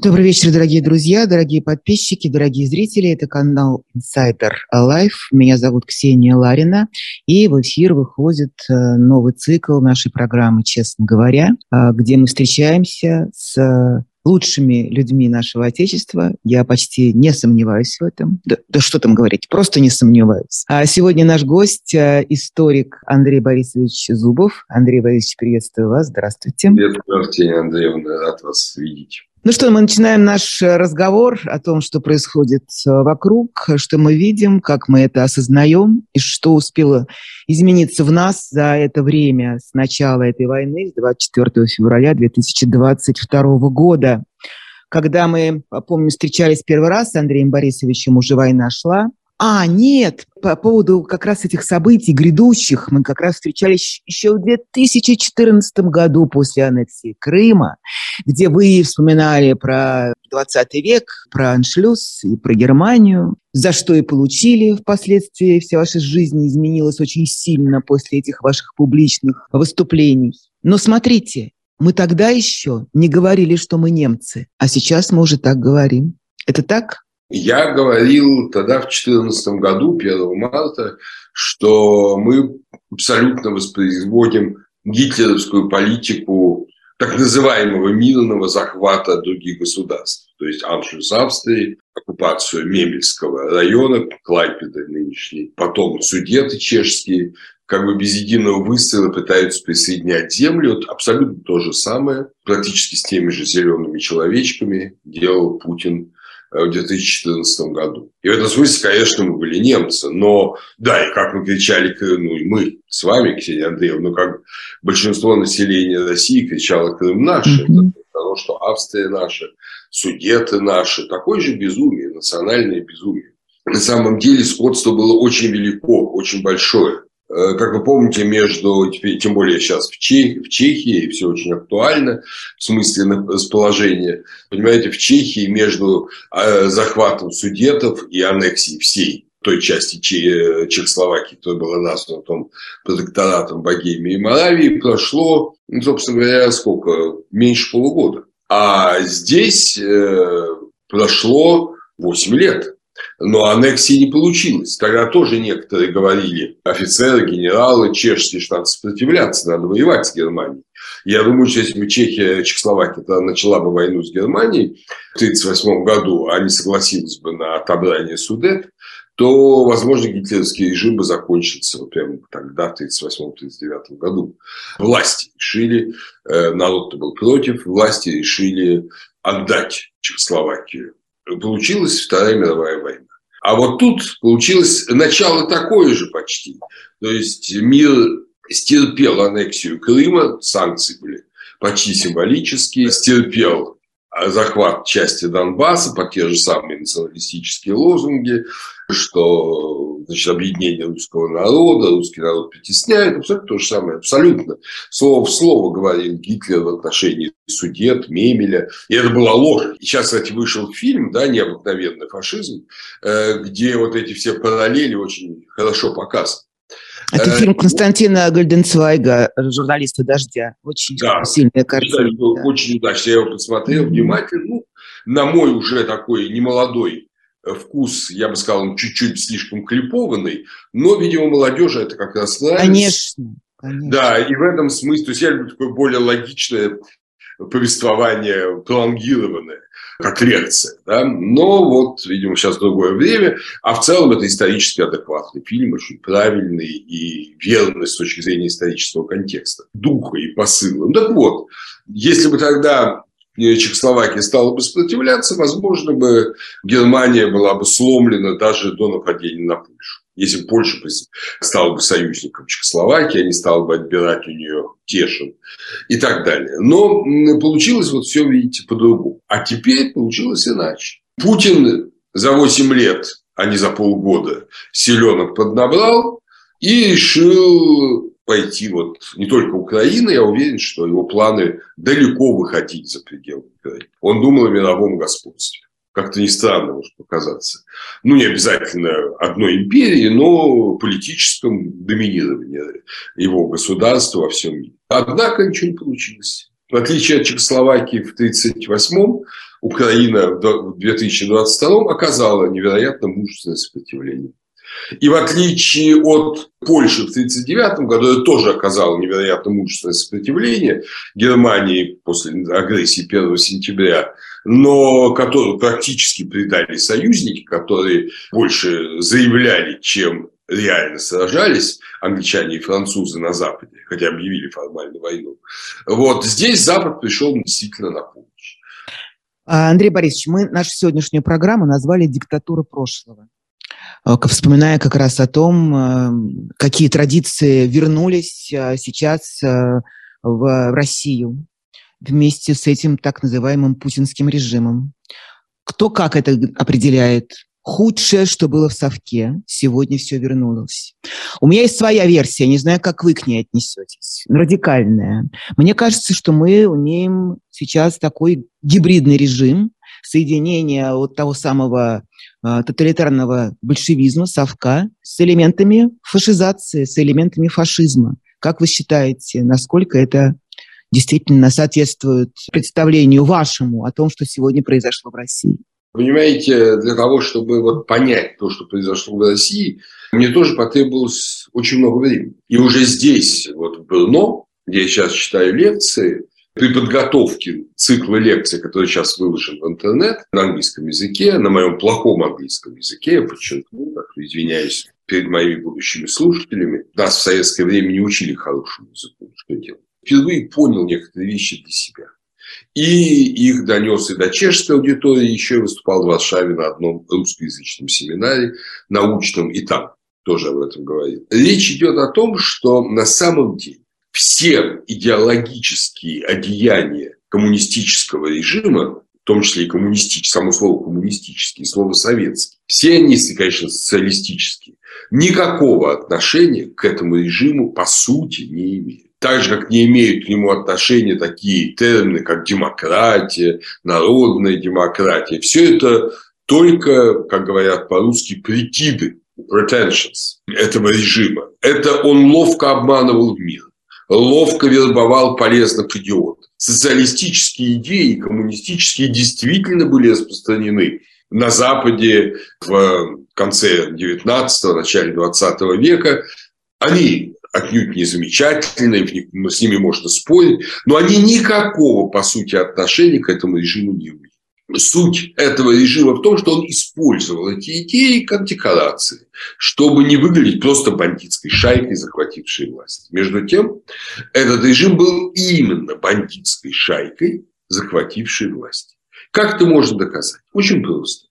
Добрый вечер, дорогие друзья, дорогие подписчики, дорогие зрители. Это канал Insider Life. Меня зовут Ксения Ларина. И в эфир выходит э, новый цикл нашей программы «Честно говоря», э, где мы встречаемся с лучшими людьми нашего Отечества. Я почти не сомневаюсь в этом. Да, да что там говорить, просто не сомневаюсь. А сегодня наш гость, э, историк Андрей Борисович Зубов. Андрей Борисович, приветствую вас. Здравствуйте. Привет, Ксения Андреевна. Рад вас видеть. Ну что, мы начинаем наш э, разговор о том, что происходит э, вокруг, что мы видим, как мы это осознаем и что успело измениться в нас за это время с начала этой войны, с 24 февраля 2022 года. Когда мы, помню, встречались первый раз с Андреем Борисовичем, уже война шла, а, нет, по поводу как раз этих событий грядущих мы как раз встречались еще в 2014 году после аннексии Крыма, где вы вспоминали про 20 век, про аншлюз и про Германию, за что и получили впоследствии. Вся ваша жизнь изменилась очень сильно после этих ваших публичных выступлений. Но смотрите, мы тогда еще не говорили, что мы немцы, а сейчас мы уже так говорим. Это так? Я говорил тогда, в 2014 году, 1 марта, что мы абсолютно воспроизводим гитлеровскую политику так называемого мирного захвата других государств. То есть Аншлюс Австрии, оккупацию Мемельского района, Клайпеда нынешний, потом судеты чешские, как бы без единого выстрела пытаются присоединять землю. Абсолютно то же самое, практически с теми же зелеными человечками делал Путин в 2014 году. И в этом смысле, конечно, мы были немцы, но да, и как мы кричали, ну и мы с вами, Ксения Андреевна, ну как большинство населения России кричало Крым наш, mm-hmm. это потому что Австрия наша, Судеты наши, такое же безумие, национальное безумие. На самом деле сходство было очень велико, очень большое. Э, как вы помните, между, тем более сейчас в, Чех, в Чехии, все очень актуально в смысле расположения, понимаете, в Чехии между э, захватом судетов и аннексией всей той части Чехословакии, которая была названа потом протекторатом Богемии и Моравии, прошло, ну, собственно говоря, сколько? Меньше полугода. А здесь э, прошло 8 лет. Но аннексии не получилось. Тогда тоже некоторые говорили, офицеры, генералы чешские, что надо сопротивляться, надо воевать с Германией. Я думаю, что если бы Чехия, Чехословакия начала бы войну с Германией в 1938 году, а не согласилась бы на отобрание Судет, то, возможно, гитлеровский режим бы закончился вот прямо тогда, в 1938-1939 году. Власти решили, э, народ-то был против, власти решили отдать Чехословакию получилась Вторая мировая война. А вот тут получилось начало такое же почти. То есть мир стерпел аннексию Крыма, санкции были почти символические, стерпел захват части Донбасса по те же самые националистические лозунги, что значит, объединение русского народа, русский народ притесняет, абсолютно то же самое, абсолютно. Слово в слово говорил Гитлер в отношении судет, Мемеля, и это была ложь. И сейчас, кстати, вышел фильм, да, «Необыкновенный фашизм», э, где вот эти все параллели очень хорошо показаны. Это фильм Константина Гольденцвайга, журналиста «Дождя». Очень да, сильная картина. Да. Очень удачно. Я его посмотрел внимательно. Ну, на мой уже такой немолодой э, вкус, я бы сказал, он чуть-чуть слишком клипованный, но, видимо, молодежи это как раз нравится. Конечно. Конечно. Да, и в этом смысле, то есть я люблю такое более логичное повествование, пролонгированное как лекция. Да? Но вот, видимо, сейчас другое время. А в целом это исторически адекватный фильм, очень правильный и верный с точки зрения исторического контекста, духа и посыла. Ну, так вот, если бы тогда Чехословакия стала бы сопротивляться, возможно бы Германия была бы сломлена даже до нападения на Польшу. Если Польша стала бы союзником Чехословакии, они стали бы отбирать у нее Тешин и так далее. Но получилось вот все, видите, по-другому. А теперь получилось иначе. Путин за 8 лет, а не за полгода, селенок поднабрал и решил пойти вот не только Украины, я уверен, что его планы далеко выходить за пределы Украины. Он думал о мировом господстве как-то не странно может показаться. Ну, не обязательно одной империи, но политическом доминировании его государства во всем мире. Однако ничего не получилось. В отличие от Чехословакии в 1938-м, Украина в 2022 оказала невероятно мужественное сопротивление. И в отличие от Польши в 1939 году, это тоже оказало невероятно мужественное сопротивление Германии после агрессии 1 сентября, но которую практически предали союзники, которые больше заявляли, чем реально сражались англичане и французы на Западе, хотя объявили формально войну. Вот здесь Запад пришел действительно на помощь. А, Андрей Борисович, мы нашу сегодняшнюю программу назвали «Диктатура прошлого». Э, вспоминая как раз о том, э, какие традиции вернулись э, сейчас в Россию вместе с этим так называемым путинским режимом. Кто как это определяет? Худшее, что было в Совке, сегодня все вернулось. У меня есть своя версия, не знаю, как вы к ней отнесетесь, радикальная. Мне кажется, что мы умеем сейчас такой гибридный режим, соединение вот того самого тоталитарного большевизма, совка, с элементами фашизации, с элементами фашизма. Как вы считаете, насколько это действительно соответствует представлению вашему о том, что сегодня произошло в России? Понимаете, для того, чтобы вот понять то, что произошло в России, мне тоже потребовалось очень много времени. И уже здесь, вот в Брно, где я сейчас читаю лекции, при подготовке цикла лекций, который сейчас выложен в интернет на английском языке, на моем плохом английском языке, я подчеркну, извиняюсь перед моими будущими слушателями, нас в советское время не учили хорошему языку, что делать. Впервые понял некоторые вещи для себя. И их донес и до чешской аудитории, еще выступал в Варшаве на одном русскоязычном семинаре, научном, и там тоже об этом говорил. Речь идет о том, что на самом деле все идеологические одеяния коммунистического режима, в том числе и коммунистический, само слово коммунистический, слово советский, все они, конечно, социалистические, никакого отношения к этому режиму по сути не имеют. Так же, как не имеют к нему отношения такие термины, как демократия, народная демократия. Все это только, как говорят по-русски, прикиды, pretensions этого режима. Это он ловко обманывал мир ловко вербовал полезных идиотов. Социалистические идеи, коммунистические действительно были распространены на Западе в конце 19-го, начале 20 века. Они отнюдь не замечательные, с ними можно спорить, но они никакого, по сути, отношения к этому режиму не имеют суть этого режима в том, что он использовал эти идеи как декорации, чтобы не выглядеть просто бандитской шайкой, захватившей власть. Между тем, этот режим был именно бандитской шайкой, захватившей власть. Как это можно доказать? Очень просто.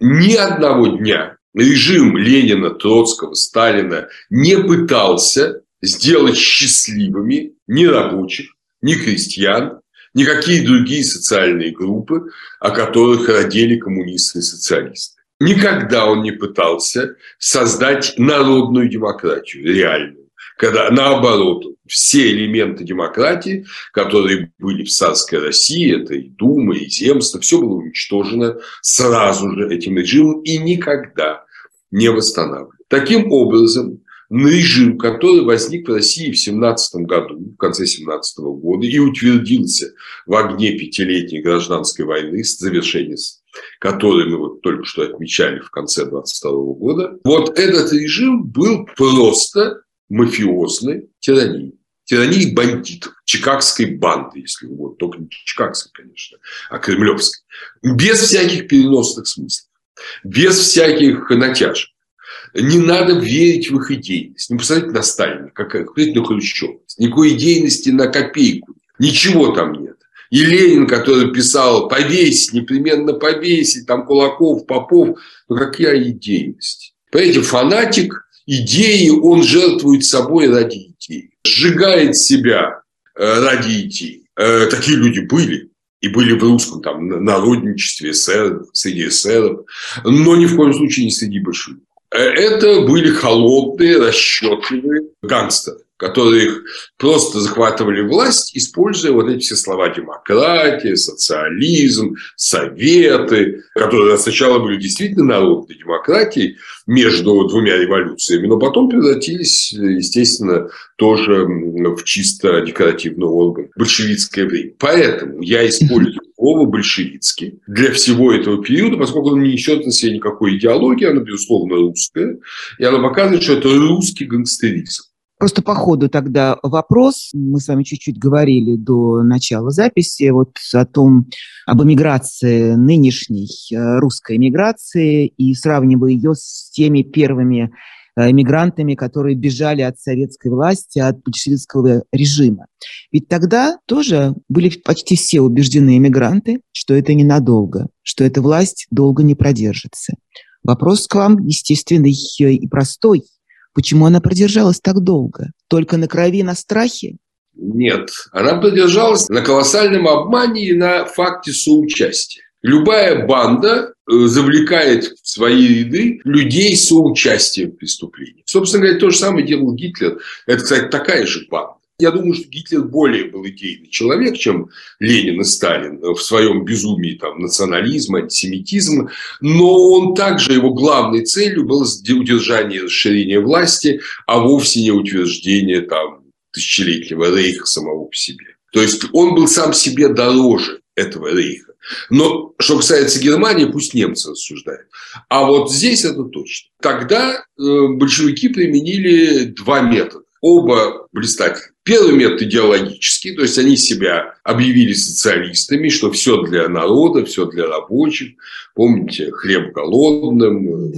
Ни одного дня режим Ленина, Троцкого, Сталина не пытался сделать счастливыми ни рабочих, ни крестьян, никакие другие социальные группы, о которых родили коммунисты и социалисты. Никогда он не пытался создать народную демократию, реальную. Когда, наоборот, все элементы демократии, которые были в царской России, это и Дума, и земство, все было уничтожено сразу же этим режимом и никогда не восстанавливали. Таким образом, режим, который возник в России в 17 году, в конце 17 года, и утвердился в огне пятилетней гражданской войны, с завершения которой мы вот только что отмечали в конце 22 года. Вот этот режим был просто мафиозной тиранией. Тиранией бандитов, чикагской банды, если угодно, только не чикагской, конечно, а кремлевской. Без всяких переносных смыслов, без всяких натяжек. Не надо верить в их идейность. Ну, посмотрите на Сталина, как, как на Хрущева. Никакой идейности на копейку. Ничего там нет. И Ленин, который писал повесить, непременно повесить, там Кулаков, Попов. Ну, какая идейность? Понимаете, фанатик идеи, он жертвует собой ради идеи. Сжигает себя э, ради идеи. Э, такие люди были и были в русском там, народничестве, эсер, среди эсеров, но ни в коем случае не среди большевиков. Э, это были холодные, расчетливые гангстеры, которые просто захватывали власть, используя вот эти все слова демократия, социализм, советы, которые сначала были действительно народной демократией между двумя революциями, но потом превратились, естественно, тоже в чисто декоративный орган большевистское время. Поэтому я использую слово большевицкий для всего этого периода, поскольку он не несет на себе никакой идеологии, она, безусловно, русская, и она показывает, что это русский гангстеризм. Просто по ходу тогда вопрос. Мы с вами чуть-чуть говорили до начала записи вот о том, об эмиграции нынешней э, русской эмиграции и сравнивая ее с теми первыми э, эмигрантами, которые бежали от советской власти, от большевистского режима. Ведь тогда тоже были почти все убеждены эмигранты, что это ненадолго, что эта власть долго не продержится. Вопрос к вам, естественный и простой. Почему она продержалась так долго? Только на крови, на страхе? Нет, она продержалась на колоссальном обмане и на факте соучастия. Любая банда э, завлекает в свои ряды людей соучастием в преступлении. Собственно говоря, то же самое делал Гитлер. Это, кстати, такая же банда. Я думаю, что Гитлер более был идейный человек, чем Ленин и Сталин в своем безумии там, национализма, антисемитизма. Но он также, его главной целью было удержание расширение власти, а вовсе не утверждение там, тысячелетнего рейха самого по себе. То есть он был сам себе дороже этого рейха. Но что касается Германии, пусть немцы рассуждают. А вот здесь это точно. Тогда э, большевики применили два метода. Оба блистательны. Первый метод идеологический, то есть они себя объявили социалистами, что все для народа, все для рабочих. Помните, хлеб голодным,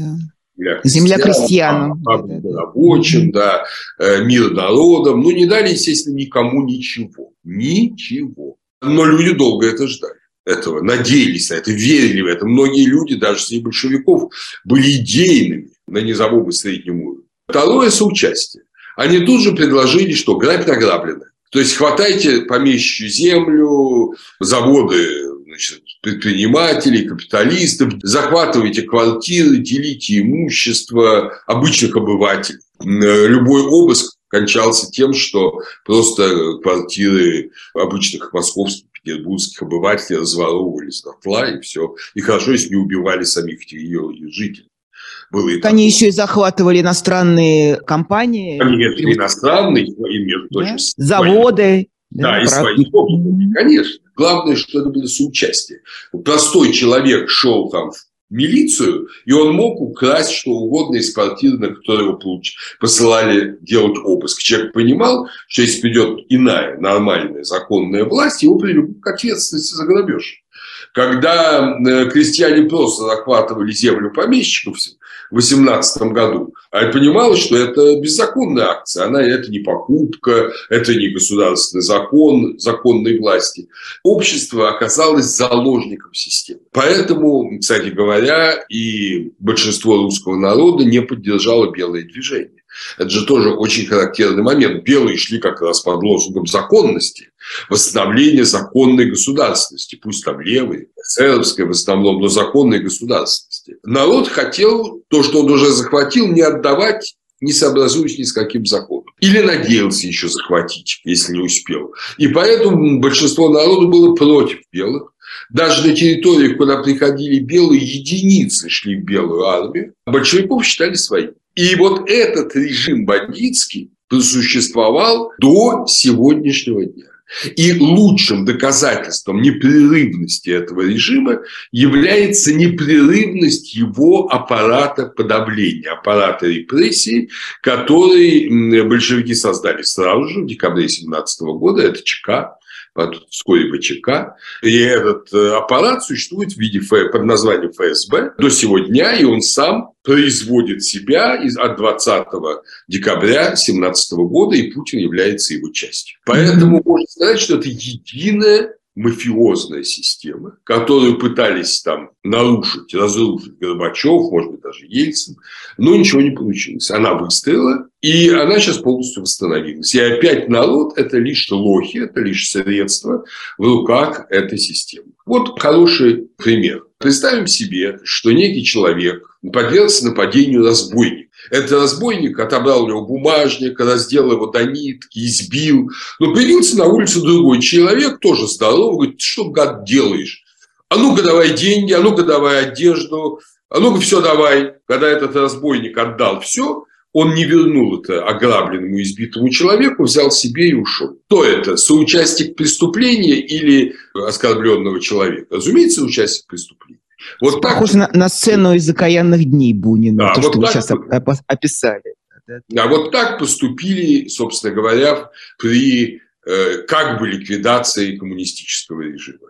да. Земля крестьянам. А, да, да, рабочим, да, э, мир народам. Ну, не дали, естественно, никому ничего. Ничего. Но люди долго это ждали этого, надеялись на это, верили в это. Многие люди, даже среди большевиков, были идейными на низовом и среднем уровне. Второе – соучастие они тут же предложили, что грабь награбленное. То есть хватайте помещичью землю, заводы значит, предпринимателей, капиталистов, захватывайте квартиры, делите имущество обычных обывателей. Любой обыск кончался тем, что просто квартиры обычных московских, петербургских обывателей разворовывались дотла, и все. И хорошо, если не убивали самих ее жителей было и Они еще и захватывали иностранные компании. Нет, и иностранные, и между прочим. Да? Заводы. Да, да и свои собственные, конечно. Главное, что это было соучастие. Простой человек шел там в милицию, и он мог украсть что угодно из квартиры, на которую его посылали делать обыск. Человек понимал, что если придет иная, нормальная, законная власть, его приведут к ответственности за грабеж. Когда э, крестьяне просто захватывали землю помещиков, 2018 году, а понималось, что это беззаконная акция, она, это не покупка, это не государственный закон законной власти. Общество оказалось заложником системы. Поэтому, кстати говоря, и большинство русского народа не поддержало белое движение. Это же тоже очень характерный момент. Белые шли как раз под лозунгом законности, восстановления законной государственности, пусть там левые, эсеровской в основном, но законной государственности. Народ хотел то, что он уже захватил, не отдавать не сообразуясь ни с каким законом. Или надеялся еще захватить, если не успел. И поэтому большинство народу было против белых. Даже на территориях, куда приходили белые, единицы шли в белую армию. Большевиков считали своими. И вот этот режим бандитский просуществовал до сегодняшнего дня. И лучшим доказательством непрерывности этого режима является непрерывность его аппарата подавления, аппарата репрессий, который большевики создали сразу же в декабре 17 года, это ЧК, вскоре ВЧК. И этот э, аппарат существует в виде под названием ФСБ до сего дня, и он сам производит себя от 20 декабря 2017 года, и Путин является его частью. Поэтому можно сказать, что это единая мафиозная система, которую пытались там нарушить, разрушить Горбачев, может быть, даже Ельцин, но ничего не получилось. Она выстрелила, и она сейчас полностью восстановилась. И опять народ – это лишь лохи, это лишь средства в руках этой системы. Вот хороший пример. Представим себе, что некий человек подвергся нападению разбойника. Этот разбойник отобрал у него бумажник, раздел его до нитки, избил. Но появился на улице другой человек, тоже здоровый, говорит, что, гад, делаешь? А ну-ка давай деньги, а ну-ка давай одежду, а ну-ка все давай. Когда этот разбойник отдал все, он не вернул это ограбленному, избитому человеку, взял себе и ушел. Кто это? Соучастник преступления или оскорбленного человека? Разумеется, участник преступления. Вот так... Похоже на, на сцену из «Окаянных дней» Бунина, да, то, вот что вы сейчас описали. Да, вот так поступили, собственно говоря, при как бы ликвидации коммунистического режима.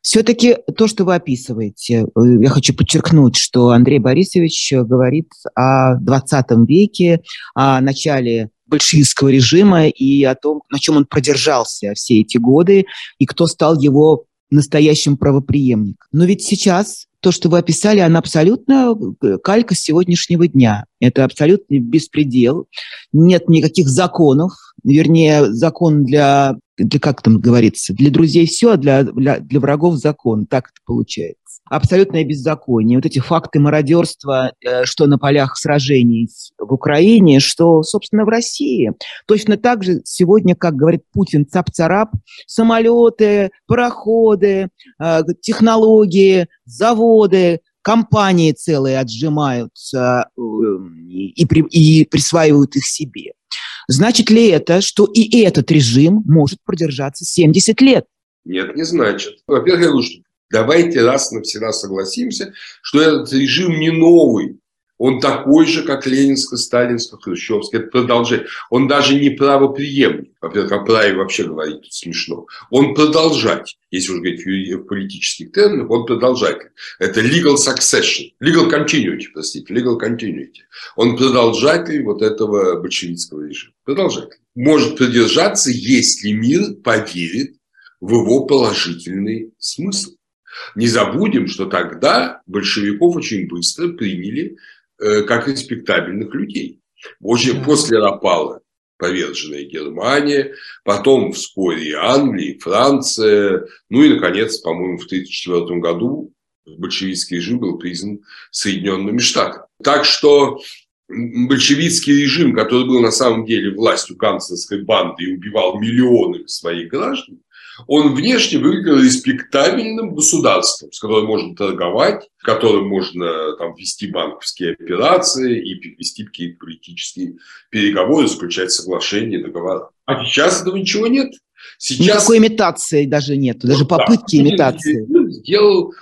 Все-таки то, что вы описываете, э, я хочу подчеркнуть, что Андрей Борисович говорит о 20 веке, о начале большевистского режима и о том, на чем он продержался все эти годы и кто стал его настоящим правоприемником. Но ведь сейчас то, что вы описали, она абсолютно э, калька сегодняшнего дня. Это абсолютный беспредел. Нет никаких законов, вернее, закон для, для как там говорится, для друзей все, а для, для, для врагов закон. Так это получается абсолютное беззаконие. Вот эти факты мародерства, э, что на полях сражений в Украине, что, собственно, в России. Точно так же сегодня, как говорит Путин, цап-царап, самолеты, пароходы, э, технологии, заводы, компании целые отжимаются э, и, при, и присваивают их себе. Значит ли это, что и этот режим может продержаться 70 лет? Нет, не значит. Во-первых, я говорю, что Давайте раз навсегда согласимся, что этот режим не новый. Он такой же, как ленинско-сталинско-хрущевский. Это продолжение. Он даже не правоприемник. Во-первых, о праве вообще говорить тут смешно. Он продолжать. Если уж говорить в политических терминах, он продолжатель. Это legal succession. Legal continuity, простите. Legal continuity. Он продолжатель вот этого большевистского режима. Продолжатель. Может продержаться, если мир поверит в его положительный смысл. Не забудем, что тогда большевиков очень быстро приняли э, как респектабельных людей. Очень после Рапала поверженная Германия, потом вскоре и Англия, и Франция, ну и, наконец, по-моему, в 1934 году большевистский режим был признан Соединенными Штатами. Так что большевистский режим, который был на самом деле властью канцлерской банды и убивал миллионы своих граждан, он внешне выглядел респектабельным государством, с которым можно торговать, в котором можно там, вести банковские операции и вести какие-то политические переговоры, заключать соглашения, договора. А сейчас этого ничего нет. Сейчас... Никакой имитации даже нет, даже вот, попытки да, имитации. Сделал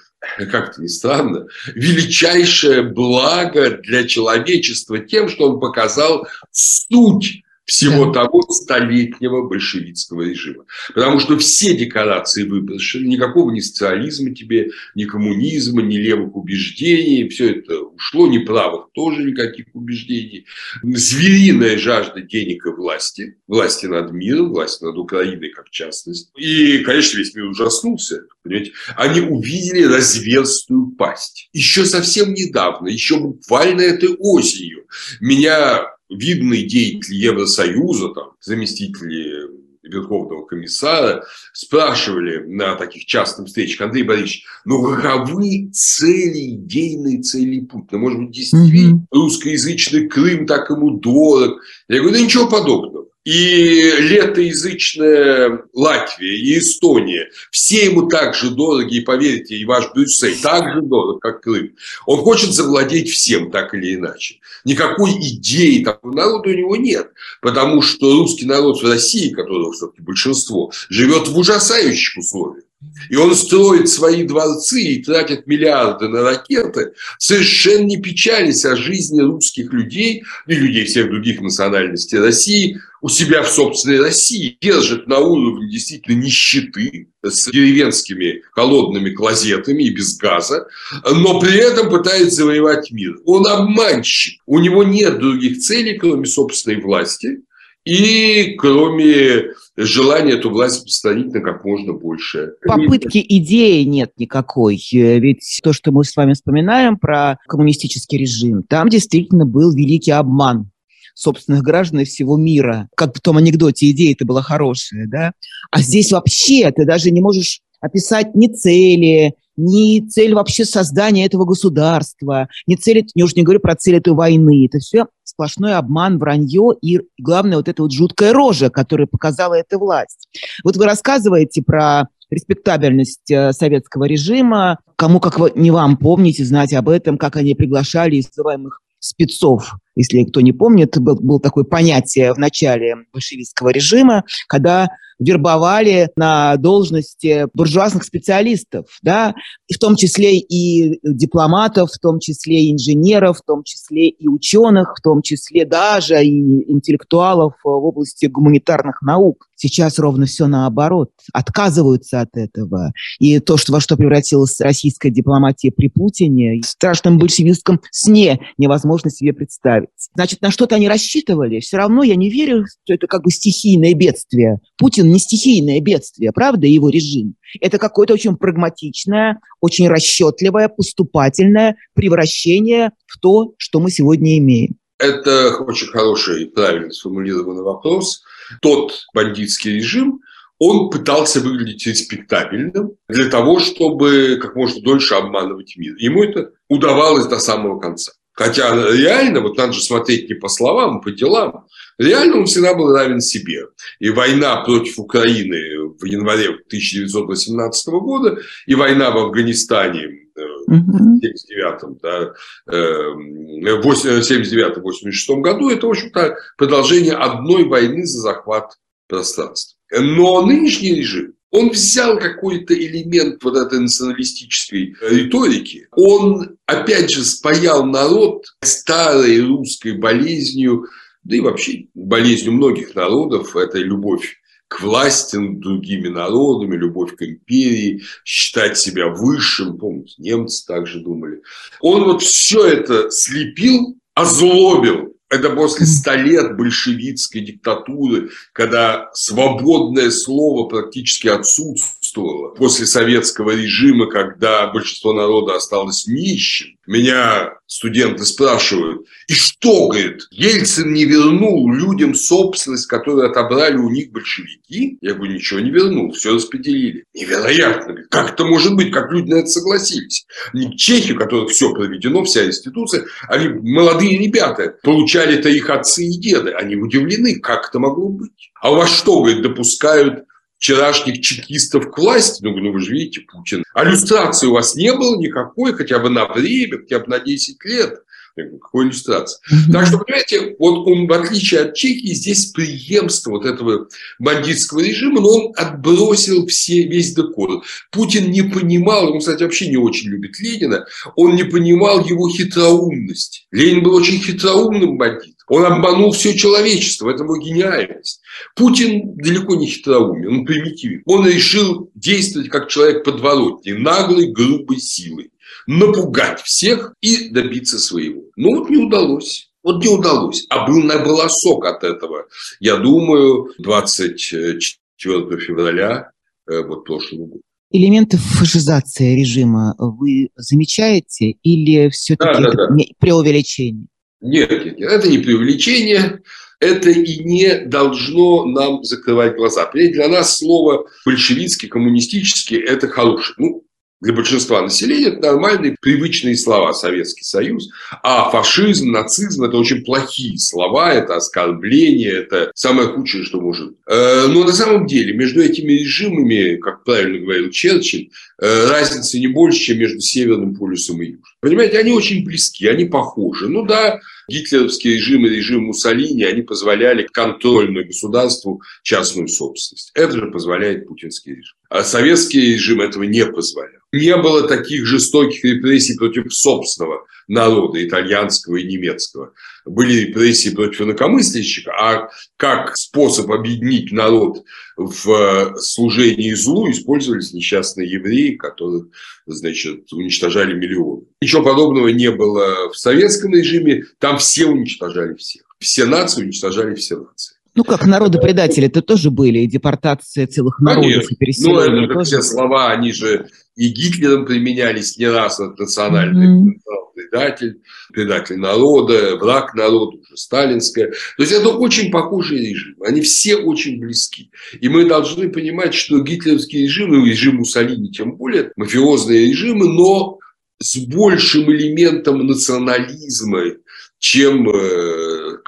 как-то не странно, величайшее благо для человечества тем, что он показал суть всего да. того столетнего большевистского режима. Потому что все декорации выброшены, никакого ни социализма тебе, ни коммунизма, ни левых убеждений, все это ушло, ни правых тоже никаких убеждений. Звериная жажда денег и власти, власти над миром, власти над Украиной как частность. И, конечно, весь мир ужаснулся. Понимаете? Они увидели разверстую пасть. Еще совсем недавно, еще буквально этой осенью, меня видные деятели Евросоюза, там, заместители Верховного комиссара, спрашивали на таких частных встречах, Андрей Борисович, ну каковы цели, идейные цели Путина? Может быть, действительно mm-hmm. русскоязычный Крым так ему дорог? Я говорю, да ничего подобного и летоязычная Латвия, и Эстония, все ему так же дороги, и поверьте, и ваш Брюссель так же дорог, как Крым. Он хочет завладеть всем, так или иначе. Никакой идеи такого народа у него нет, потому что русский народ в России, которого все-таки большинство, живет в ужасающих условиях. И он строит свои дворцы и тратит миллиарды на ракеты, совершенно не печались о жизни русских людей и людей всех других национальностей России у себя в собственной России, держит на уровне действительно нищеты с деревенскими холодными клозетами и без газа, но при этом пытается завоевать мир. Он обманщик. У него нет других целей, кроме собственной власти и кроме желание эту власть распространить на как можно больше. Попытки идеи нет никакой. Э, ведь то, что мы с вами вспоминаем про коммунистический режим, там действительно был великий обман собственных граждан всего мира. Как в том анекдоте, идея-то была хорошая, да? А здесь вообще ты даже не можешь описать ни цели, ни цель вообще создания этого государства, ни цель, я уже не говорю про цель этой войны. Это все сплошной обман, вранье и, главное, вот эта вот жуткая рожа, которую показала эта власть. Вот вы рассказываете про респектабельность э, советского режима, кому как вы, не вам помните, знать об этом, как они приглашали из называемых спецов Если кто не помнит, был, был такое понятие в начале большевистского режима, когда вербовали на должности буржуазных специалистов, да, в том числе и дипломатов, в том числе и инженеров, в том числе и ученых, в том числе даже и интеллектуалов в области гуманитарных наук. Сейчас ровно все наоборот. Отказываются от этого. И то, что, во что превратилась российская дипломатия при Путине, в страшном большевистском сне невозможно себе представить. Значит, на что-то они рассчитывали. Все равно я не верю, что это как бы стихийное бедствие. Путин не стихийное бедствие, правда, его режим. Это какое-то очень прагматичное, очень расчетливое, поступательное превращение в то, что мы сегодня имеем. Это очень хороший и правильно сформулированный вопрос – тот бандитский режим, он пытался выглядеть респектабельным для того, чтобы как можно дольше обманывать мир. Ему это удавалось до самого конца. Хотя реально, вот надо же смотреть не по словам, а по делам, реально он всегда был равен себе. И война против Украины в январе 1918 года, и война в Афганистане э, в 79 да, 79-86 году, это, в общем-то, продолжение одной войны за захват пространства. Но нынешний режим, он взял какой-то элемент вот этой националистической риторики, он, опять же, спаял народ старой русской болезнью, да и вообще болезнью многих народов, это любовь к власти над другими народами, любовь к империи, считать себя высшим, помните, немцы также думали. Он вот все это слепил, озлобил это после ста лет большевистской диктатуры, когда свободное слово практически отсутствовало. После советского режима, когда большинство народа осталось нищим, меня студенты спрашивают, и что, говорит, Ельцин не вернул людям собственность, которую отобрали у них большевики? Я говорю, ничего не вернул, все распределили. Невероятно. Как это может быть? Как люди на это согласились? Чехи, у которых все проведено, вся институция, они молодые ребята, получали это их отцы и деды. Они удивлены, как это могло быть. А у вас что, говорит, допускают вчерашних чекистов к власти. Ну, ну, вы же видите, Путин. А у вас не было никакой, хотя бы на время, хотя бы на 10 лет. Какой иллюстрации? Так что, понимаете, вот он, в отличие от Чехии, здесь преемство вот этого бандитского режима, но он отбросил все, весь декор. Путин не понимал, он, кстати, вообще не очень любит Ленина, он не понимал его хитроумности. Ленин был очень хитроумным бандитом. Он обманул все человечество, это его гениальность. Путин далеко не хитроумен, он примитивен. Он решил действовать как человек подворотни, наглой, грубой силой. Напугать всех и добиться своего. Но вот не удалось. Вот не удалось. А был на волосок от этого. Я думаю, 24 февраля э, вот прошлого года. Элементы фашизации режима вы замечаете или все-таки да, да, да. преувеличение? Нет, нет, нет, это не преувеличение, это и не должно нам закрывать глаза. Для нас слово большевистский, коммунистический – это хорошее. Ну, для большинства населения это нормальные, привычные слова Советский Союз, а фашизм, нацизм – это очень плохие слова, это оскорбление, это самое худшее, что может. Э, но на самом деле между этими режимами, как правильно говорил Черчилль, э, разница не больше, чем между Северным полюсом и Южным. Понимаете, они очень близки, они похожи. Ну да, гитлеровский режим и режим Муссолини, они позволяли контрольную государству частную собственность. Это же позволяет путинский режим. А советский режим этого не позволял не было таких жестоких репрессий против собственного народа, итальянского и немецкого. Были репрессии против инакомыслящих, а как способ объединить народ в э, служении злу использовались несчастные евреи, которых, значит, уничтожали миллионы. Ничего подобного не было в советском режиме, там все уничтожали всех. Все нации уничтожали все нации. Ну, как народы-предатели это тоже были, и депортация целых народов, Конечно. и переселение. Ну, это все слова, они же и Гитлером применялись не раз, от национальный mm-hmm. предатель, предатель народа, враг народа, уже сталинская. То есть это очень похожий режим, они все очень близки. И мы должны понимать, что гитлеровский режим, и режим Муссолини тем более, мафиозные режимы, но с большим элементом национализма, чем э,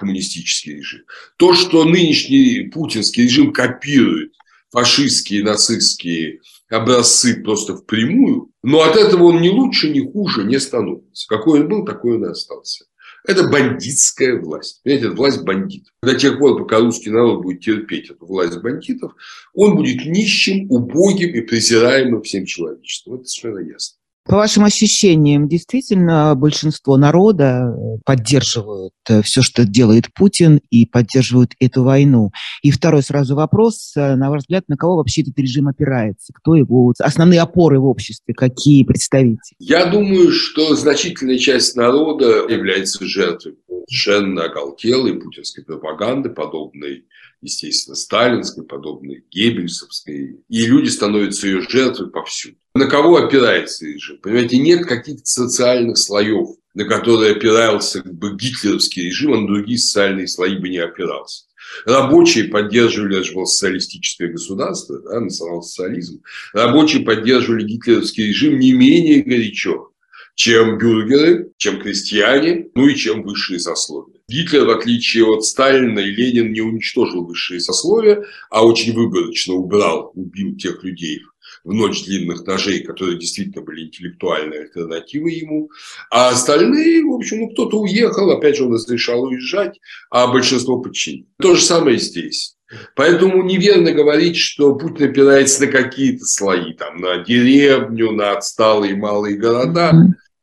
коммунистический режим. То, что нынешний путинский режим копирует фашистские, нацистские образцы просто впрямую, но от этого он ни лучше, ни хуже не становится. Какой он был, такой он и остался. Это бандитская власть. Понимаете, это власть бандитов. До тех пор, пока русский народ будет терпеть эту власть бандитов, он будет нищим, убогим и презираемым всем человечеством. Это совершенно ясно. По вашим ощущениям, действительно большинство народа э, поддерживают э, все, что делает Путин, и поддерживают эту войну? И второй сразу вопрос, э, на ваш взгляд, на кого вообще этот режим опирается? Кто его основные опоры в обществе? Какие представители? Я думаю, что значительная часть народа является жертвой совершенно оголтелой путинской пропаганды, подобной естественно, сталинской, подобной геббельсовской. И люди становятся ее жертвой повсюду. На кого опирается режим? Понимаете, нет каких-то социальных слоев, на которые опирался бы гитлеровский режим, а на другие социальные слои бы не опирался. Рабочие поддерживали, это социалистическое государство, да, национал-социализм. Рабочие поддерживали гитлеровский режим не менее горячо, чем бюргеры, чем крестьяне, ну и чем высшие сословия. Гитлер, в отличие от Сталина и Ленина, не уничтожил высшие сословия, а очень выборочно убрал, убил тех людей в ночь длинных ножей, которые действительно были интеллектуальной альтернативой ему. А остальные, в общем, ну, кто-то уехал, опять же, он разрешал уезжать, а большинство подчинилось. То же самое здесь. Поэтому неверно говорить, что Путин опирается на какие-то слои, там, на деревню, на отсталые малые города.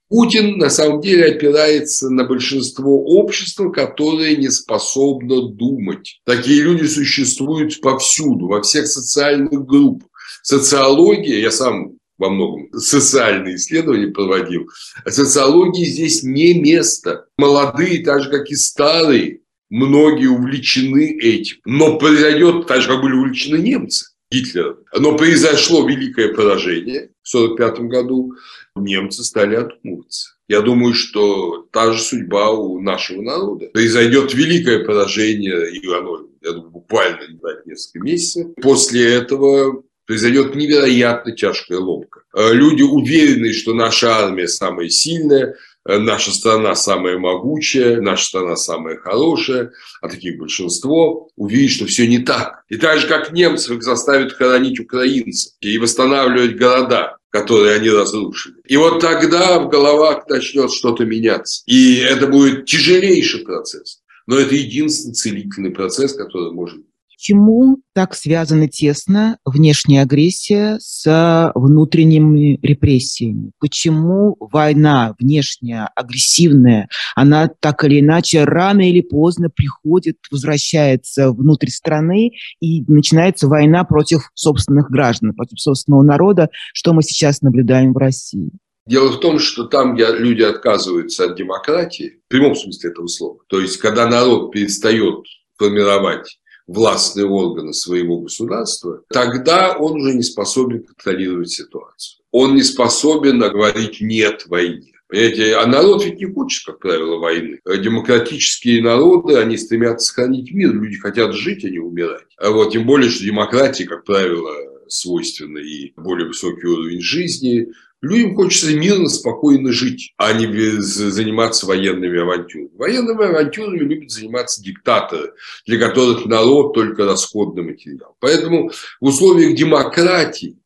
Путин на самом деле опирается на большинство общества, которое не способно думать. Такие люди существуют повсюду, во всех социальных группах. Социология, я сам во многом социальные исследования проводил, а социологии здесь не место. Молодые, так же как и старые, многие увлечены этим. Но произойдет, так же как были увлечены немцы. Гитлера. Но произошло великое поражение в 1945 году. Немцы стали отмываться. Я думаю, что та же судьба у нашего народа. Произойдет великое поражение, и оно, я думаю, буквально не знаю, несколько месяцев. После этого произойдет невероятно тяжкая ломка. Люди уверены, что наша армия самая сильная, Э, наша страна самая могучая, наша страна самая хорошая, а таких большинство, увидят, что все не так. И так же, как немцев их заставят хоронить украинцев и восстанавливать города, которые они разрушили. И вот тогда в головах начнет что-то меняться. И это будет тяжелейший процесс. Но это единственный целительный процесс, который может. Почему так связана тесно внешняя агрессия с внутренними репрессиями? Почему война внешняя, агрессивная, она так или иначе рано или поздно приходит, возвращается внутрь страны и начинается война против собственных граждан, против собственного народа, что мы сейчас наблюдаем в России? Дело в том, что там люди отказываются от демократии, в прямом смысле этого слова. То есть, когда народ перестает формировать властные органы своего государства, тогда он уже не способен контролировать ситуацию. Он не способен говорить «нет войне». Понимаете, а народ ведь не хочет, как правило, войны. Демократические народы, они стремятся сохранить мир. Люди хотят жить, а не умирать. А вот, тем более, что демократии, как правило, свойственно и более высокий уровень жизни, Людям хочется мирно, спокойно жить, а не заниматься военными авантюрами. Военными авантюрами любят заниматься диктаторы, для которых народ только расходный материал. Поэтому в условиях демократии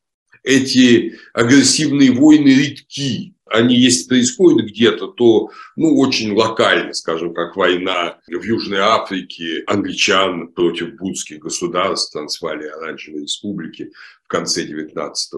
эти агрессивные войны редки. Они, если происходят где-то, то ну, очень локально, скажем, как война в Южной Африке англичан против будских государств, Трансвалии Оранжевой Республики в конце 19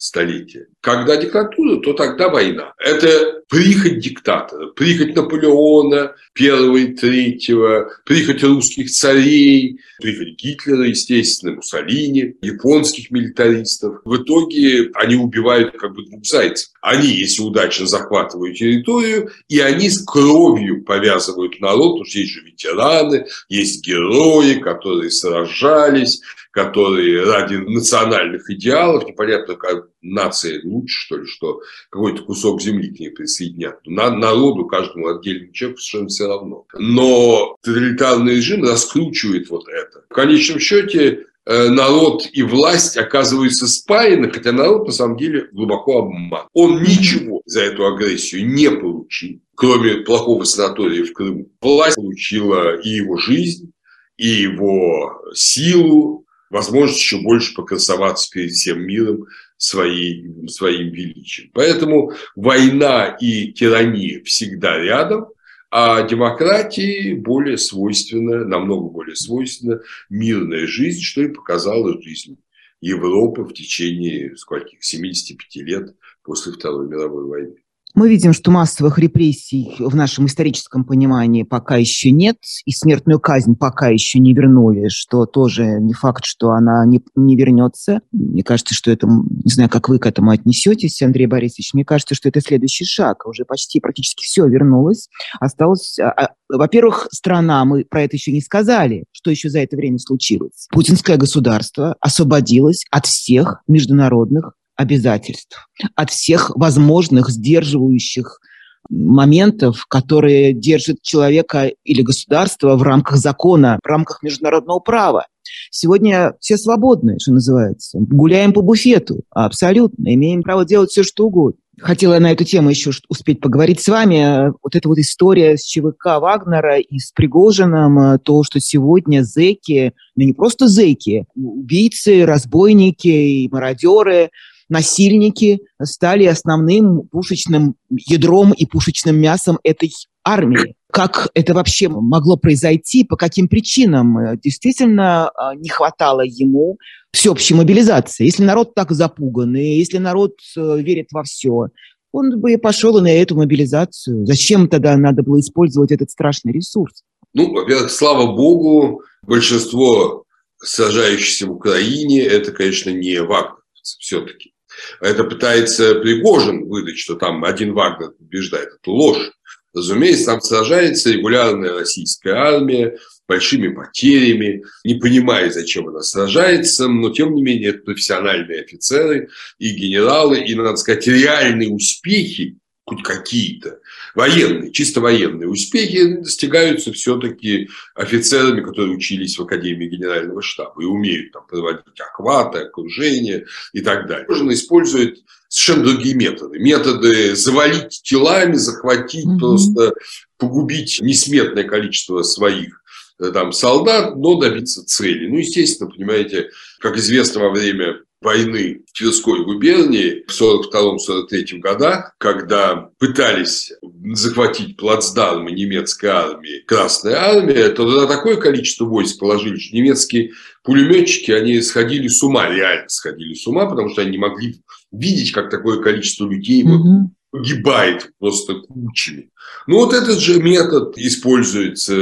столетия. Когда диктатура, то тогда война. Это прихоть диктатора, прихоть Наполеона первого и третьего, прихоть русских царей, прихоть Гитлера, естественно, Муссолини, японских милитаристов. В итоге они убивают как бы двух зайцев. Они, если удачно захватывают территорию, и они с кровью повязывают народ, потому что есть же ветераны, есть герои, которые сражались, которые ради национальных идеалов, непонятно, как нация лучше, что ли, что какой-то кусок земли к ней присоединят. На, народу, каждому отдельному человеку совершенно все равно. Но тоталитарный режим раскручивает вот это. В конечном счете э, народ и власть оказываются спаяны, хотя народ на самом деле глубоко обман. Он ничего за эту агрессию не получил, кроме плохого санатория в Крыму. Власть получила и его жизнь, и его силу, возможность еще больше покрасоваться перед всем миром своей, своим величием. Поэтому война и тирания всегда рядом, А демократии более свойственна, намного более свойственна мирная жизнь, что и показала жизнь Европы в течение скольких, 75 лет после Второй мировой войны. Мы видим, что массовых репрессий в нашем историческом понимании пока еще нет, и смертную казнь пока еще не вернули, что тоже не факт, что она не, не вернется. Мне кажется, что это, не знаю, как вы к этому отнесетесь, Андрей Борисович, мне кажется, что это следующий шаг. Уже почти практически все вернулось. Осталось, а, а, во-первых, страна, мы про это еще не сказали, что еще за это время случилось. Путинское государство освободилось от всех международных обязательств, от всех возможных сдерживающих моментов, которые держат человека или государство в рамках закона, в рамках международного права. Сегодня все свободны, что называется. Гуляем по буфету, абсолютно. Имеем право делать все, что угодно. Хотела на эту тему еще успеть поговорить с вами. Вот эта вот история с ЧВК Вагнера и с Пригожиным, то, что сегодня зэки, ну не просто зэки, убийцы, разбойники и мародеры – насильники стали основным пушечным ядром и пушечным мясом этой армии. Как это вообще могло произойти, по каким причинам? Действительно а, не хватало ему всеобщей мобилизации. Если народ так запуган, и если народ э, верит во все, он бы и пошел на эту мобилизацию. Зачем тогда надо было использовать этот страшный ресурс? Ну, во-первых, слава богу, большинство сажающихся в Украине – это, конечно, не вагнеровцы все-таки. Это пытается Пригожин выдать, что там один Вагнер побеждает. Это ложь. Разумеется, там сражается регулярная российская армия большими потерями, не понимая, зачем она сражается, но тем не менее это профессиональные офицеры и генералы, и, надо сказать, реальные успехи хоть какие-то, военные, чисто военные успехи достигаются все-таки офицерами, которые учились в Академии Генерального штаба и умеют там проводить охваты, окружение и так далее. Можно использовать совершенно другие методы. Методы завалить телами, захватить, mm-hmm. просто погубить несметное количество своих э, там солдат, но добиться цели. Ну, естественно, понимаете, как известно во время войны в Тверской губернии в 1942-1943 годах, когда пытались захватить плацдармы немецкой армии, Красная армия, то тогда такое количество войск положили, что немецкие пулеметчики, они сходили с ума, реально сходили с ума, потому что они не могли видеть, как такое количество людей mm-hmm. погибает просто кучами. Ну вот этот же метод используется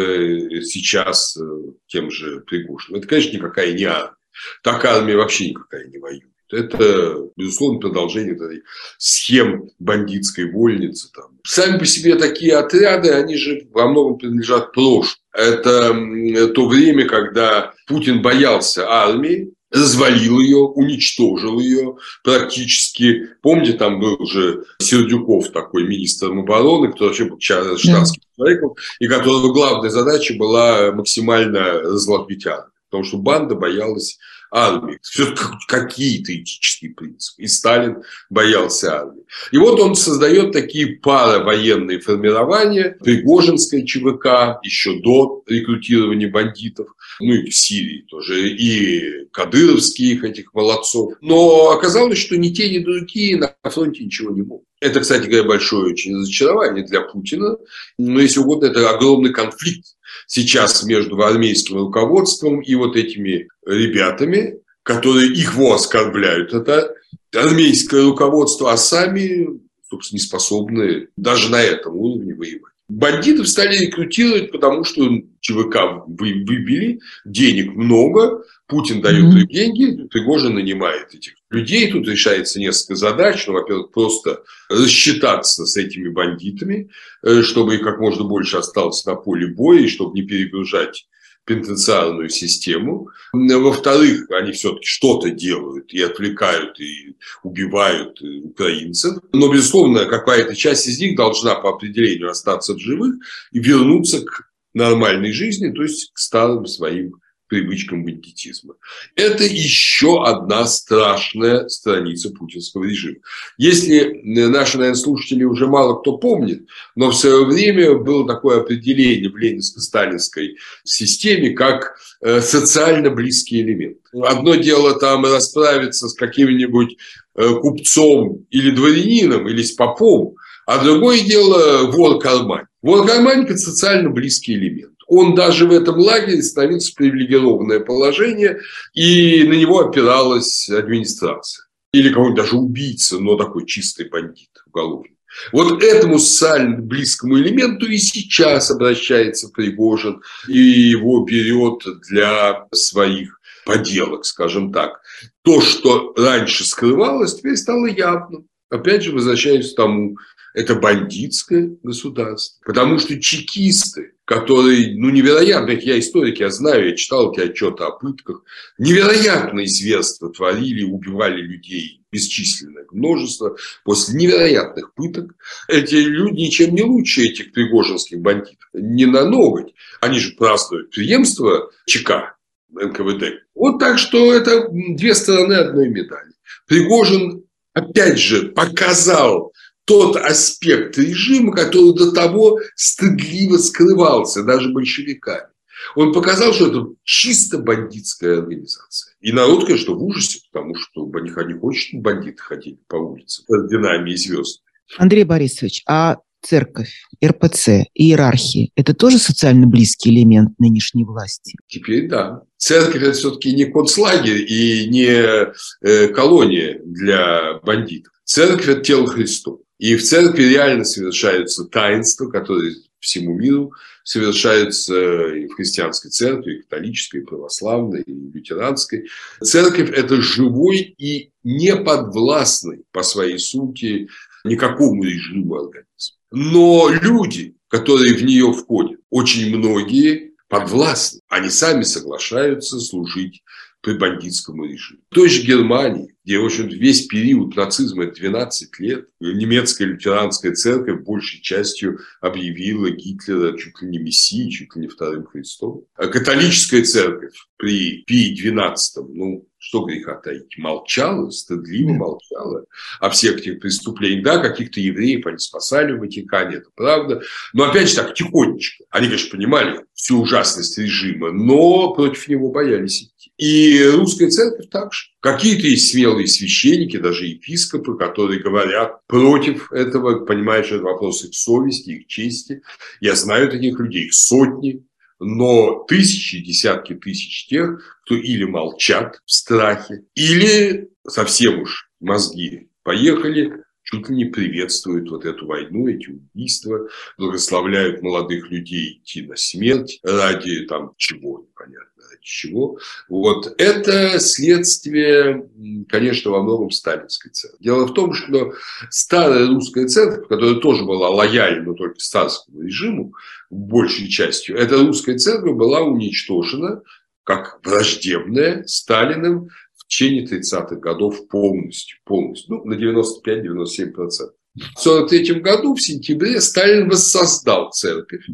сейчас э, тем же Пригожиным. Это, конечно, никакая не армия. Так армия вообще никакая не воюет. Это, безусловно, продолжение этой схем бандитской вольницы. Там. Сами по себе такие отряды, они же во многом принадлежат прошлому. Это то время, когда Путин боялся армии, развалил ее, уничтожил ее практически. Помните, там был уже Сердюков такой министром обороны, который вообще был штатским человеком, и которого главная задача была максимально разломить армию потому что банда боялась армии. Все какие-то этические принципы. И Сталин боялся армии. И вот он создает такие паровоенные формирования. Пригожинская ЧВК еще до рекрутирования бандитов. Ну и в Сирии тоже. И кадыровских этих молодцов. Но оказалось, что ни те, ни другие на фронте ничего не могут. Это, кстати говоря, большое очень разочарование для Путина. Но, если угодно, это огромный конфликт сейчас между армейским руководством и вот этими ребятами, которые их во оскорбляют. Это армейское руководство, а сами, собственно, не способны даже на этом уровне воевать. Бандитов стали рекрутировать, потому что ЧВК выбили, денег много, Путин дает mm-hmm. деньги, Пригожин нанимает этих людей. Тут решается несколько задач. Ну, во-первых, просто рассчитаться с этими бандитами, э, чтобы их как можно больше осталось на поле боя, и чтобы не перегружать пенитенциарную систему. Во-вторых, они все-таки что-то делают и отвлекают, и убивают украинцев. Но, безусловно, какая-то часть из них должна по определению остаться в живых и вернуться к нормальной жизни, то есть к старым своим привычкам бандитизма. Это еще одна страшная страница путинского режима. Если наши, наверное, слушатели уже мало кто помнит, но в свое время было такое определение в ленинско-сталинской системе, как э, социально близкий элемент. Одно дело там расправиться с каким-нибудь э, купцом или дворянином, или с попом, А другое дело вор-кармань. Вор-кармань – это социально близкий элемент. Он даже в этом лагере становился в привилегированное положение, и на него опиралась администрация. Или кого-нибудь даже убийца, но такой чистый бандит, уголовник. Вот этому социально близкому элементу и сейчас обращается Пригожин и его берет для своих поделок, скажем так. То, что раньше скрывалось, теперь стало явным. Опять же, возвращаюсь к тому, это бандитское государство. Потому что чекисты, которые, ну, невероятно, я историк, я знаю, я читал эти отчеты о пытках, невероятные зверства творили, убивали людей, бесчисленное множество, после невероятных пыток. Эти люди ничем не лучше этих пригожинских бандитов, не на ноготь. Они же празднуют преемство ЧК, НКВД. Вот так что это две стороны одной медали. Пригожин, опять же, показал тот аспект режима, который до того стыдливо скрывался даже большевиками. Он показал, что это чисто бандитская организация. И народ, конечно, в ужасе, потому что они не хочет, бандиты ходили по улице с орденами и звездами. Андрей Борисович, а церковь, РПЦ, иерархия – это тоже социально близкий элемент нынешней власти? Теперь да. Церковь – это все-таки не концлагерь и не э, колония для бандитов. Церковь – это тело Христова. И в церкви реально совершаются таинства, которые всему миру совершаются и в христианской церкви, и католической, и православной, и лютеранской. Церковь – это живой и неподвластный по своей сути никакому режиму организм. Но люди, которые в нее входят, очень многие подвластны. Они сами соглашаются служить при бандитскому режиму. В той же Германии, где, в общем весь период нацизма – это 12 лет, немецкая лютеранская церковь большей частью объявила Гитлера чуть ли не мессией, чуть ли не вторым Христом. А католическая церковь при Пии XII, ну, что греха таить, молчала, стыдливо молчала о всех этих преступлениях. Да, каких-то евреев они спасали в Ватикане, это правда. Но опять же так, тихонечко. Они, конечно, понимали всю ужасность режима, но против него боялись идти. И русская церковь также. Какие-то есть смелые священники, даже епископы, которые говорят против этого, понимают, что это вопрос их совести, их чести. Я знаю таких людей, их сотни, но тысячи, десятки тысяч тех, кто или молчат в страхе, или совсем уж мозги поехали, чуть ли не приветствуют вот эту войну, эти убийства, благословляют молодых людей идти на смерть ради там чего, непонятно ради чего. Вот это следствие, конечно, во многом сталинской церкви. Дело в том, что старая русская церковь, которая тоже была лояльна только сталинскому режиму, большей частью, эта русская церковь была уничтожена как враждебная Сталиным течение 30-х годов полностью, полностью, ну, на 95-97%. В 1943 году, в сентябре, Сталин воссоздал церковь,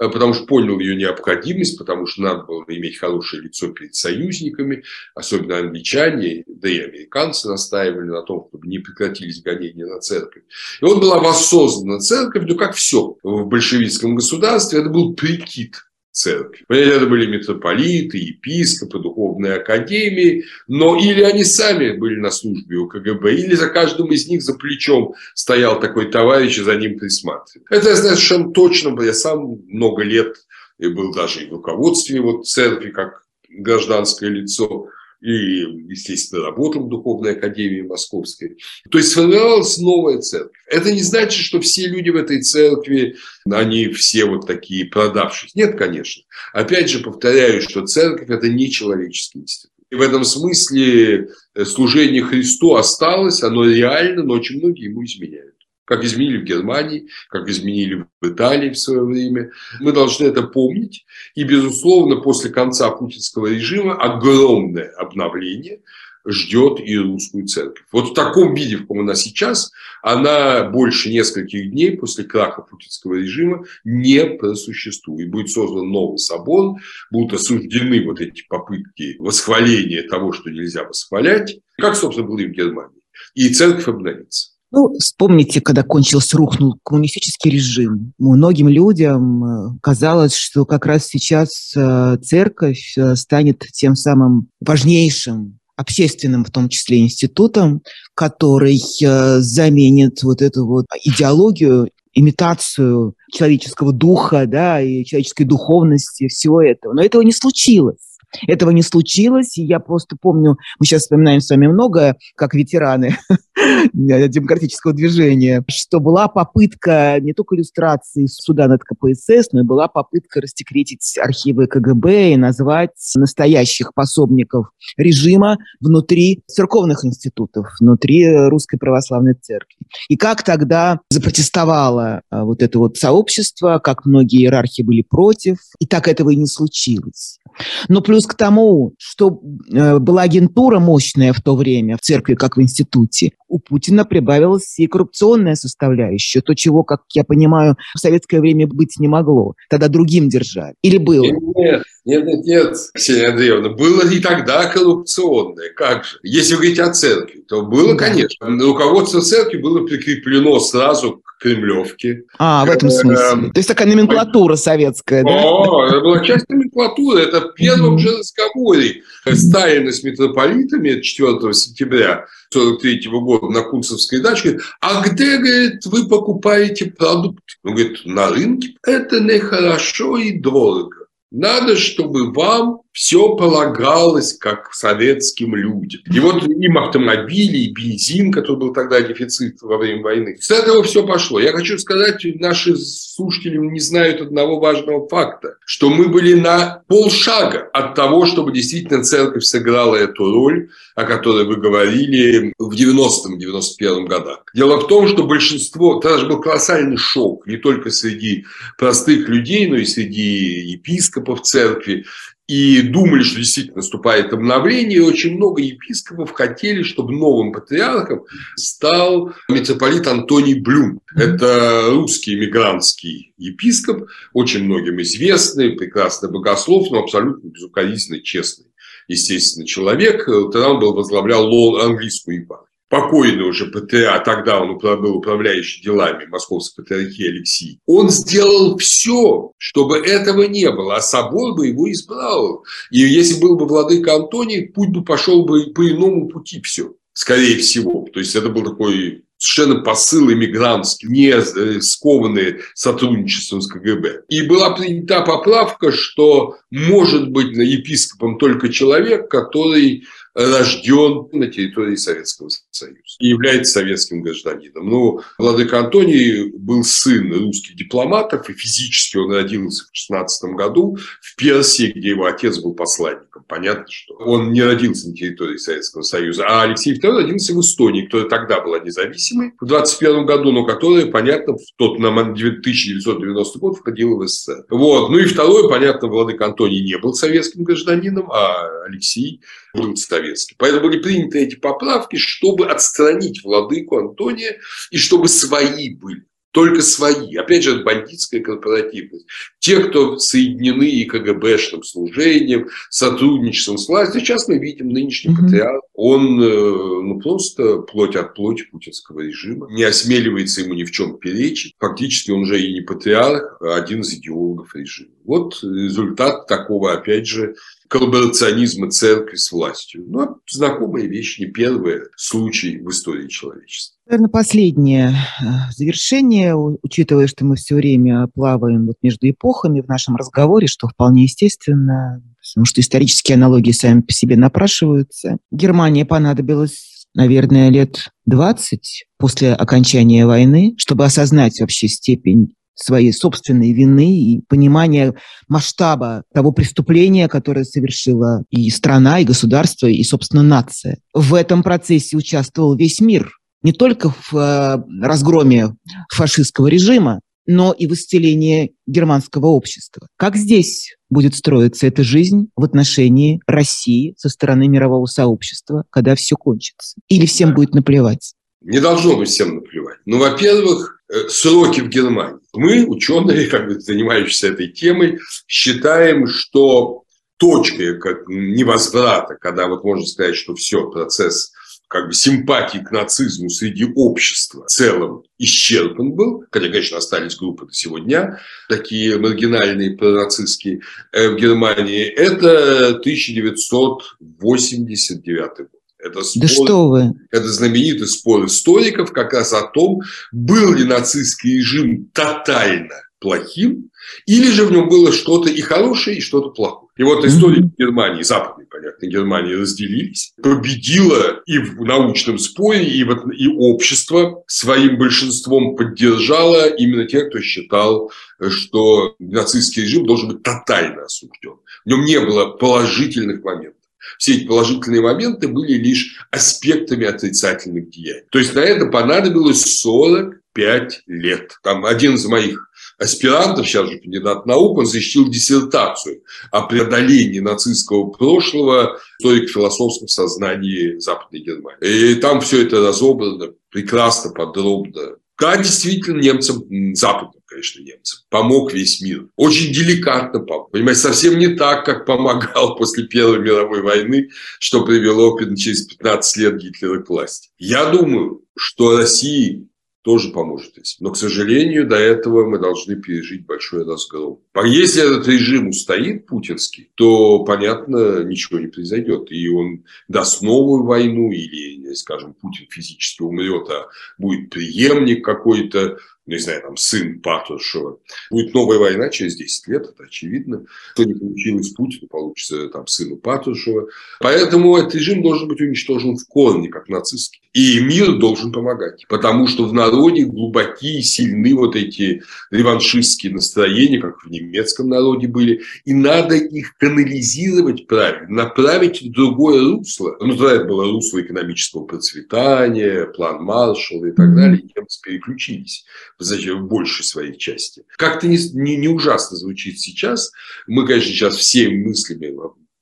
э, потому что понял ее необходимость, потому что надо было иметь хорошее лицо перед союзниками, особенно англичане, да и американцы настаивали на том, чтобы не прекратились гонения на церковь. И вот была воссоздана церковь, ну как все в большевистском государстве, это был прикид церкви. Это были митрополиты, епископы, духовные академии, но или они сами были на службе у КГБ, или за каждым из них за плечом стоял такой товарищ и за ним присматривал. Это я знаю совершенно точно, я сам много лет был даже и в руководстве вот церкви как гражданское лицо и, естественно, работал в Духовной Академии Московской. То есть сформировалась новая церковь. Это не значит, что все люди в этой церкви, они все вот такие продавшись. Нет, конечно. Опять же, повторяю, что церковь – это не человеческий институт. И в этом смысле э, служение Христу осталось, оно реально, но очень многие ему изменяют как изменили в Германии, как изменили в Италии в свое время. Мы должны это помнить. И, безусловно, после конца путинского режима огромное обновление ждет и русскую церковь. Вот в таком виде, в каком она сейчас, она больше нескольких дней после краха путинского режима не просуществует. Будет создан новый собор, будут осуждены вот эти попытки восхваления того, что нельзя восхвалять, как, собственно, было и в Германии. И церковь обновится. Ну, вспомните, когда кончился, рухнул коммунистический режим. Многим людям э, казалось, что как раз сейчас э, церковь э, станет тем самым важнейшим общественным, в том числе институтом, который заменит вот эту вот идеологию, имитацию человеческого духа, да, и человеческой духовности, всего этого. Но этого не случилось. Этого не случилось, и я просто помню, мы сейчас вспоминаем с вами многое, как ветераны демократического движения, что была попытка не только иллюстрации суда над КПСС, но и была попытка растекретить архивы КГБ и назвать настоящих пособников режима внутри церковных институтов, внутри Русской Православной Церкви. И как тогда запротестовало а, вот это вот сообщество, как многие иерархи были против, и так этого и не случилось. Но плюс к тому, что э, была агентура мощная в то время в церкви, как в институте, у Путина прибавилась и коррупционная составляющая, то, чего, как я понимаю, в советское время быть не могло. Тогда другим держали. Или было? Нет, нет, нет, нет, Ксения Андреевна, было и тогда коррупционное. Как же? Если говорить о церкви, то было, конечно. Руководство церкви было прикреплено сразу к Кремлевке. А, в этом смысле. Эм, то есть такая номенклатура советская, да? О, это была часть номенклатуры. Это в первом же разговоре Сталина с митрополитами 4 сентября 43 года на Кунцевской даче, а где, говорит, вы покупаете продукты? Он говорит, на рынке. Это нехорошо и дорого. Надо, чтобы вам все полагалось как советским людям. И вот им автомобили, и бензин, который был тогда дефицит во время войны. С этого все пошло. Я хочу сказать, наши слушатели не знают одного важного факта, что мы были на полшага от того, чтобы действительно церковь сыграла эту роль, о которой вы говорили в 90-91 годах. Дело в том, что большинство, тогда же был колоссальный шок не только среди простых людей, но и среди епископов церкви и думали, что действительно наступает обновление, и очень много епископов хотели, чтобы новым патриархом стал митрополит Антоний Блюм. Это русский мигрантский епископ, очень многим известный, прекрасный богослов, но абсолютно безукоризненный, честный, естественно, человек. Тогда он был, возглавлял английскую епархию покойный уже патриарх, тогда он был управляющий делами Московской патриархии Алексей, он сделал все, чтобы этого не было, а собор бы его избрал. И если был бы владыка Антоний, путь бы пошел бы по иному пути все, скорее всего. То есть это был такой совершенно посыл иммигрантский, не э, скованный сотрудничеством с КГБ. И была принята поправка, что может быть епископом только человек, который рожден на территории Советского Союза и является советским гражданином. Но Владыка Антоний был сын русских дипломатов, и физически он родился в 16 году в Персии, где его отец был посланником. Понятно, что он не родился на территории Советского Союза, а Алексей II родился в Эстонии, которая тогда была независимой в 21 году, но которая, понятно, в тот на 1990 год входила в СССР. Вот. Ну и второе, понятно, Владыка Антоний не был советским гражданином, а Алексей был советский. Поэтому были приняты эти поправки, чтобы отстранить владыку Антония и чтобы свои были только свои. Опять же, бандитская корпоративность. Те, кто соединены и КГБшным служением, сотрудничеством с властью. Сейчас мы видим нынешний mm-hmm. патриарх. Он э, ну, просто плоть от плоти путинского режима. Не осмеливается ему ни в чем перечить. Фактически он уже и не патриарх, а один из идеологов режима. Вот результат такого, опять же, коллаборационизма церкви с властью. Ну, знакомая вещь, не первый случай в истории человечества. Наверное, последнее э, завершение, учитывая, что мы все время плаваем вот между эпохами в нашем разговоре, что вполне естественно, потому что исторические аналогии сами по себе напрашиваются. Германия понадобилась, наверное, лет 20 после окончания войны, чтобы осознать вообще степень своей собственной вины и понимания масштаба того преступления, которое совершила и страна, и государство, и, собственно, нация. В этом процессе участвовал весь мир. Не только в э, разгроме фашистского режима, но и в исцелении германского общества. Как здесь будет строиться эта жизнь в отношении России со стороны мирового сообщества, когда все кончится? Или всем будет наплевать? Не должно быть всем наплевать. Ну, во-первых, Э, сроки в Германии. Мы, ученые, как бы занимающиеся этой темой, считаем, что точкой невозврата, когда вот можно сказать, что все, процесс как бы симпатии к нацизму среди общества в целом исчерпан был, хотя, конечно, остались группы до сегодня, такие маргинальные пронацистские э, в Германии, это 1989 год. Это спор, да что вы? Это знаменитый спор историков как раз о том, был ли нацистский режим тотально плохим, или же в нем было что-то и хорошее, и что-то плохое. И вот истории mm-hmm. Германии, западной, понятно, Германии разделились. Победила и в научном споре, и, вот, и общество своим большинством поддержало именно тех, кто считал, что нацистский режим должен быть тотально осужден. В нем не было положительных моментов. Все эти положительные моменты были лишь аспектами отрицательных деяний. То есть на это понадобилось 45 лет. Там один из моих аспирантов, сейчас же кандидат наук, он защитил диссертацию о преодолении нацистского прошлого в историко-философском сознании Западной Германии. И там все это разобрано прекрасно, подробно. Да, действительно, немцам, западным, конечно, немцам, помог весь мир. Очень деликатно помог. Понимаете, совсем не так, как помогал после Первой мировой войны, что привело через 15 лет Гитлера к власти. Я думаю, что России тоже поможет этим. Но, к сожалению, до этого мы должны пережить большой разгром. А если этот режим устоит, путинский, то, понятно, ничего не произойдет. И он даст новую войну, или, скажем, Путин физически умрет, а будет преемник какой-то, не знаю, там, сын Патрушева. Будет новая война через 10 лет, это очевидно. Что не получилось Путину, получится там сыну Патрушева. Поэтому этот режим должен быть уничтожен в корне, как нацистский. И мир должен помогать. Потому что в народе глубокие, сильны вот эти реваншистские настроения, как в немецком народе были. И надо их канализировать правильно, направить в другое русло. Ну, тогда это было русло экономического процветания, план Маршалла и так далее. И переключились в большей своей части. Как-то не, не, не ужасно звучит сейчас. Мы, конечно, сейчас все мыслями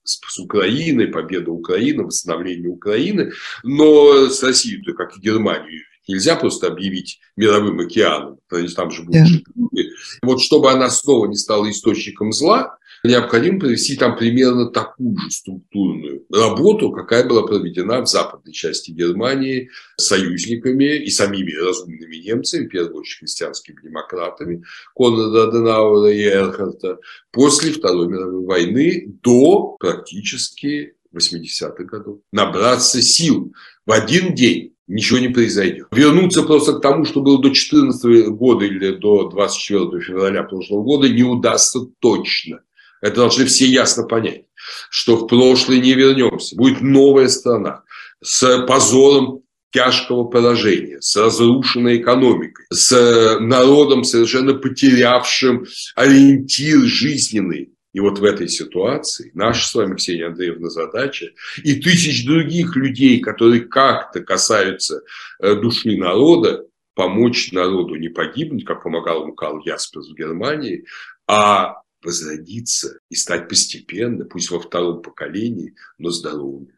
с, с Украиной, победа Украины, восстановление Украины, но с Россией, как и Германию, нельзя просто объявить мировым океаном, там же будут yeah. Вот чтобы она снова не стала источником зла, необходимо провести там примерно такую же структурную работу, какая была проведена в западной части Германии союзниками и самими разумными немцами, в первую очередь христианскими демократами Конрада Аденауэра и Эрхарта, после Второй мировой войны до практически 80-х годов. Набраться сил в один день ничего не произойдет. Вернуться просто к тому, что было до 2014 года или до 24 февраля прошлого года, не удастся точно. Это должны все ясно понять, что в прошлое не вернемся. Будет новая страна с позором тяжкого поражения, с разрушенной экономикой, с народом, совершенно потерявшим ориентир жизненный. И вот в этой ситуации наша с вами, Ксения Андреевна, задача и тысяч других людей, которые как-то касаются э, души народа, помочь народу не погибнуть, как помогал ему Карл Ясперс в Германии, а возродиться и стать постепенно, пусть во втором поколении, но здоровыми.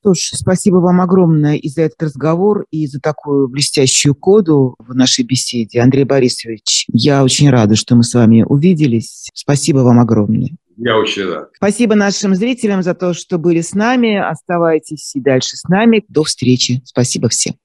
Что ж, спасибо вам огромное и за этот разговор, и за такую блестящую коду в нашей беседе. Андрей Борисович, я очень рада, что мы с вами увиделись. Спасибо вам огромное. Я очень рад. Спасибо нашим зрителям за то, что были с нами. Оставайтесь и дальше с нами. До встречи. Спасибо всем.